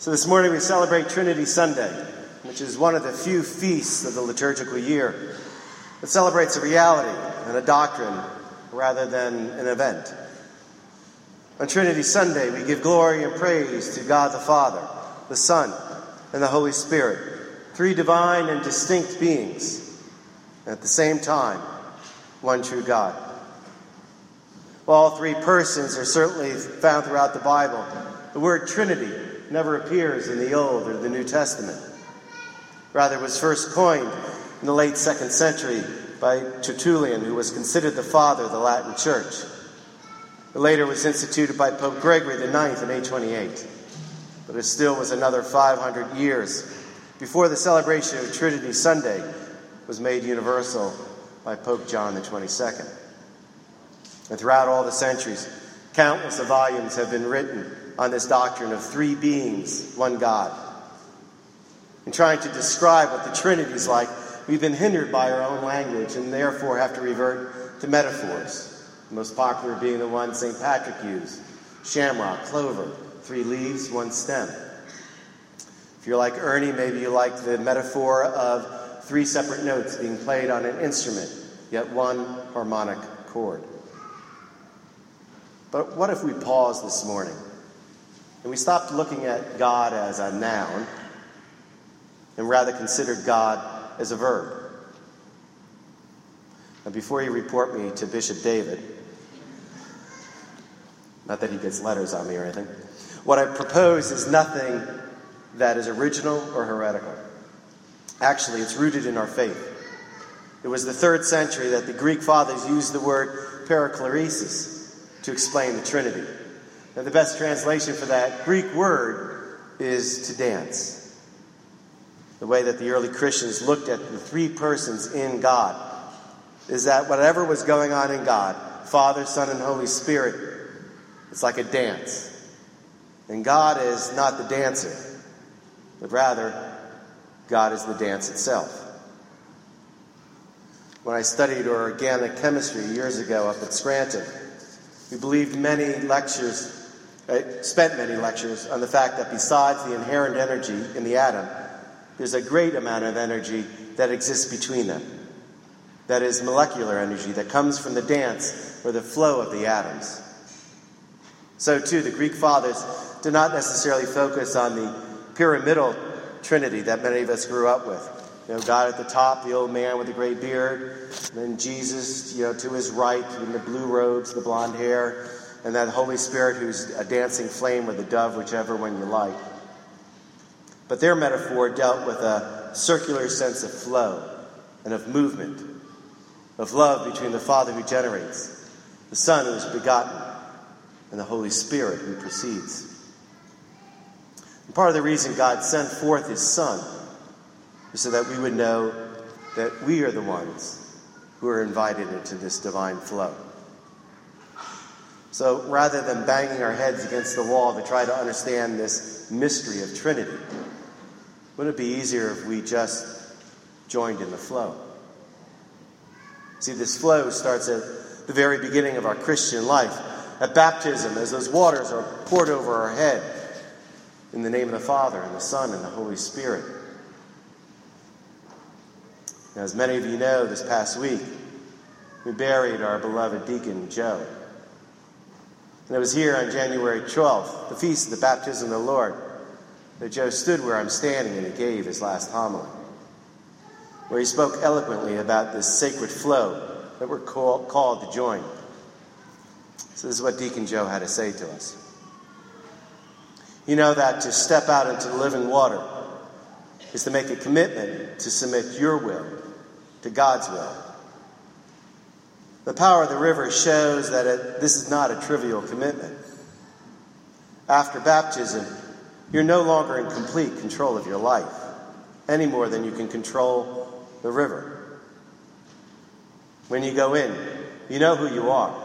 So this morning we celebrate Trinity Sunday, which is one of the few feasts of the liturgical year that celebrates a reality and a doctrine rather than an event. On Trinity Sunday, we give glory and praise to God the Father, the Son, and the Holy Spirit, three divine and distinct beings, and at the same time, one true God. While all three persons are certainly found throughout the Bible, the word Trinity never appears in the Old or the New Testament. Rather, it was first coined in the late second century by Tertullian, who was considered the father of the Latin Church. It later was instituted by Pope Gregory IX in 828, but it still was another 500 years before the celebration of Trinity Sunday was made universal by Pope John 22nd. And throughout all the centuries, countless of volumes have been written on this doctrine of three beings, one God. In trying to describe what the Trinity is like, we've been hindered by our own language and therefore have to revert to metaphors, the most popular being the one St. Patrick used shamrock, clover, three leaves, one stem. If you're like Ernie, maybe you like the metaphor of three separate notes being played on an instrument, yet one harmonic chord. But what if we pause this morning and we stopped looking at God as a noun and rather considered God as a verb. Now, before you report me to Bishop David, not that he gets letters on me or anything, what I propose is nothing that is original or heretical. Actually, it's rooted in our faith. It was the third century that the Greek fathers used the word perichoresis to explain the Trinity. Now, the best translation for that Greek word is to dance. The way that the early Christians looked at the three persons in God is that whatever was going on in God, Father, Son, and Holy Spirit, it's like a dance. And God is not the dancer, but rather, God is the dance itself. When I studied organic chemistry years ago up at Scranton, we believed many lectures I spent many lectures on the fact that besides the inherent energy in the atom, there's a great amount of energy that exists between them. That is molecular energy that comes from the dance or the flow of the atoms. So, too, the Greek fathers did not necessarily focus on the pyramidal trinity that many of us grew up with. You know, God at the top, the old man with the gray beard, then Jesus, you know, to his right in the blue robes, the blonde hair, and that Holy Spirit who's a dancing flame or a dove, whichever one you like. But their metaphor dealt with a circular sense of flow and of movement, of love between the Father who generates, the Son who is begotten, and the Holy Spirit who proceeds. And part of the reason God sent forth His Son is so that we would know that we are the ones who are invited into this divine flow. So rather than banging our heads against the wall to try to understand this mystery of Trinity, wouldn't it be easier if we just joined in the flow? See, this flow starts at the very beginning of our Christian life, at baptism, as those waters are poured over our head in the name of the Father, and the Son, and the Holy Spirit. Now, as many of you know, this past week, we buried our beloved deacon, Joe. And it was here on January 12th, the feast of the baptism of the Lord, that Joe stood where I'm standing and he gave his last homily, where he spoke eloquently about this sacred flow that we're call, called to join. So, this is what Deacon Joe had to say to us. You know that to step out into the living water is to make a commitment to submit your will to God's will the power of the river shows that it, this is not a trivial commitment. After baptism, you're no longer in complete control of your life, any more than you can control the river. When you go in, you know who you are,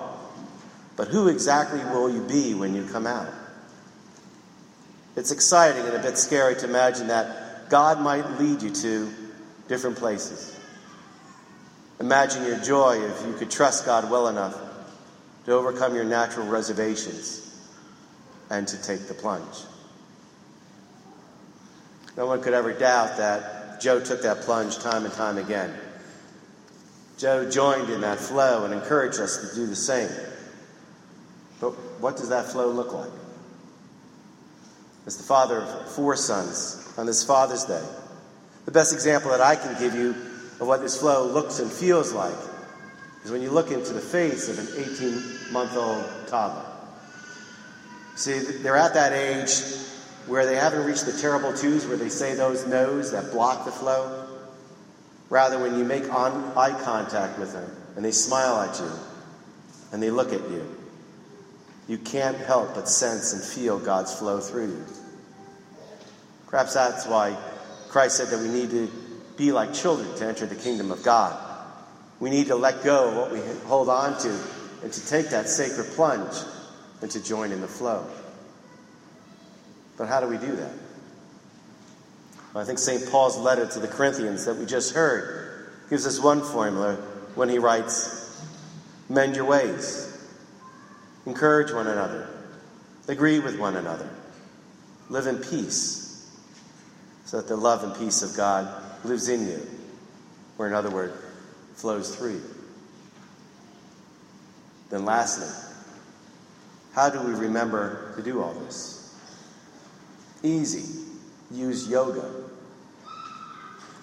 but who exactly will you be when you come out? It's exciting and a bit scary to imagine that God might lead you to different places. Imagine your joy if you could trust God well enough to overcome your natural reservations and to take the plunge. No one could ever doubt that Joe took that plunge time and time again. Joe joined in that flow and encouraged us to do the same. But what does that flow look like? As the father of four sons on this Father's Day, the best example that I can give you of what this flow looks and feels like is when you look into the face of an 18 month old toddler. See, they're at that age where they haven't reached the terrible twos where they say those no's that block the flow. Rather, when you make on, eye contact with them and they smile at you and they look at you, you can't help but sense and feel God's flow through you. Perhaps that's why Christ said that we need to be like children to enter the kingdom of God. We need to let go of what we hold on to and to take that sacred plunge and to join in the flow. But how do we do that? Well, I think St. Paul's letter to the Corinthians that we just heard gives us one formula when he writes Mend your ways, encourage one another, agree with one another, live in peace, so that the love and peace of God lives in you, or in other words, flows through you. Then, lastly, how do we remember to do all this? Easy. Use yoga.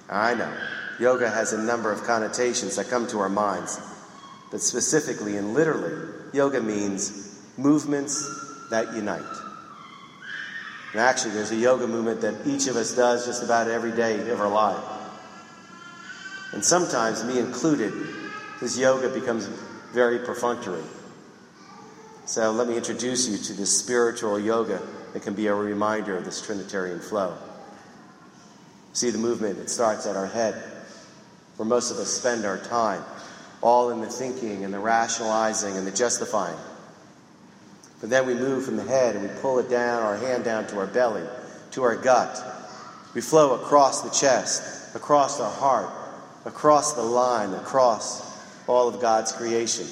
I know. Yoga has a number of connotations that come to our minds. But specifically and literally, yoga means movements that unite. And actually, there's a yoga movement that each of us does just about every day of our life. And sometimes, me included, this yoga becomes very perfunctory. So let me introduce you to this spiritual yoga that can be a reminder of this Trinitarian flow. See the movement, it starts at our head, where most of us spend our time, all in the thinking and the rationalizing and the justifying. But then we move from the head and we pull it down, our hand down to our belly, to our gut. We flow across the chest, across our heart, across the line, across all of God's creation.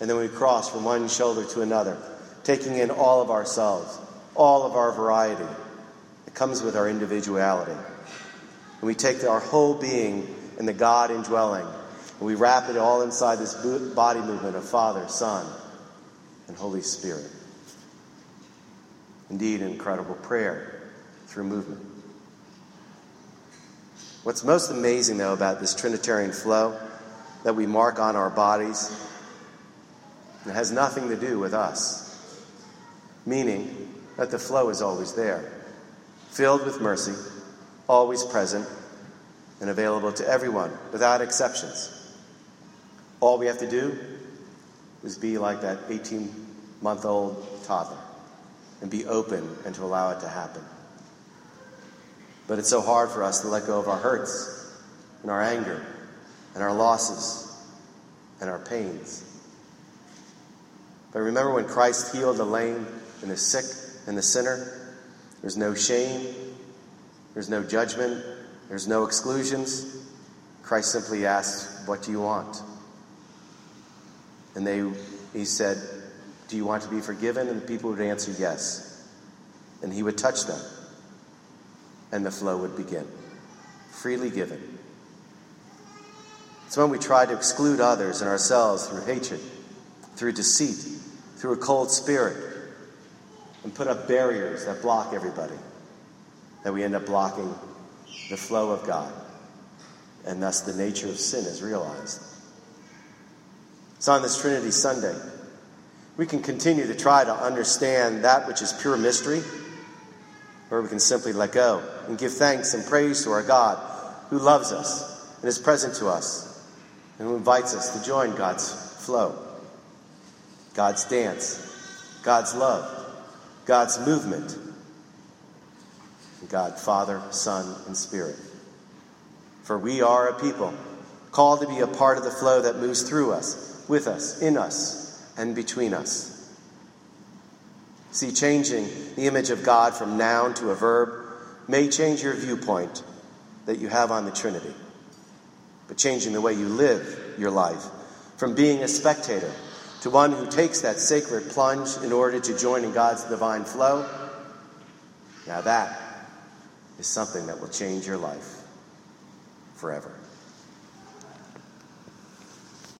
And then we cross from one shoulder to another, taking in all of ourselves, all of our variety that comes with our individuality. And we take our whole being and the God indwelling, and we wrap it all inside this body movement of Father, Son, and Holy Spirit. Indeed, incredible prayer through movement. What's most amazing, though, about this Trinitarian flow that we mark on our bodies it has nothing to do with us. Meaning that the flow is always there, filled with mercy, always present, and available to everyone without exceptions. All we have to do is be like that 18 month old toddler and be open and to allow it to happen. But it's so hard for us to let go of our hurts and our anger and our losses and our pains. But remember when Christ healed the lame and the sick and the sinner? There's no shame, there's no judgment, there's no exclusions. Christ simply asked, What do you want? And they, he said, Do you want to be forgiven? And the people would answer yes. And he would touch them, and the flow would begin. Freely given. It's when we try to exclude others and ourselves through hatred, through deceit, through a cold spirit and put up barriers that block everybody, that we end up blocking the flow of God. And thus the nature of sin is realized. So on this Trinity Sunday, we can continue to try to understand that which is pure mystery, or we can simply let go and give thanks and praise to our God who loves us and is present to us and who invites us to join God's flow. God's dance, God's love, God's movement, God, Father, Son, and Spirit. For we are a people called to be a part of the flow that moves through us, with us, in us, and between us. See, changing the image of God from noun to a verb may change your viewpoint that you have on the Trinity, but changing the way you live your life from being a spectator to one who takes that sacred plunge in order to join in God's divine flow, now that is something that will change your life forever.